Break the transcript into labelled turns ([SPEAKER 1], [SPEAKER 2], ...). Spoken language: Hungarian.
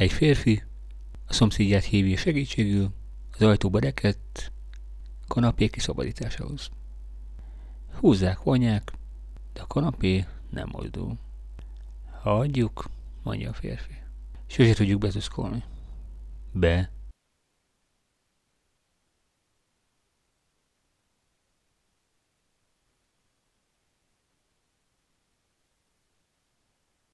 [SPEAKER 1] Egy férfi a szomszédját hívja segítségül, az ajtóba rekedt, kanapé kiszabadításához. Húzzák, vonják, de a kanapé nem mozdul. Hagyjuk, mondja a férfi. Sose tudjuk betuszkolni. Be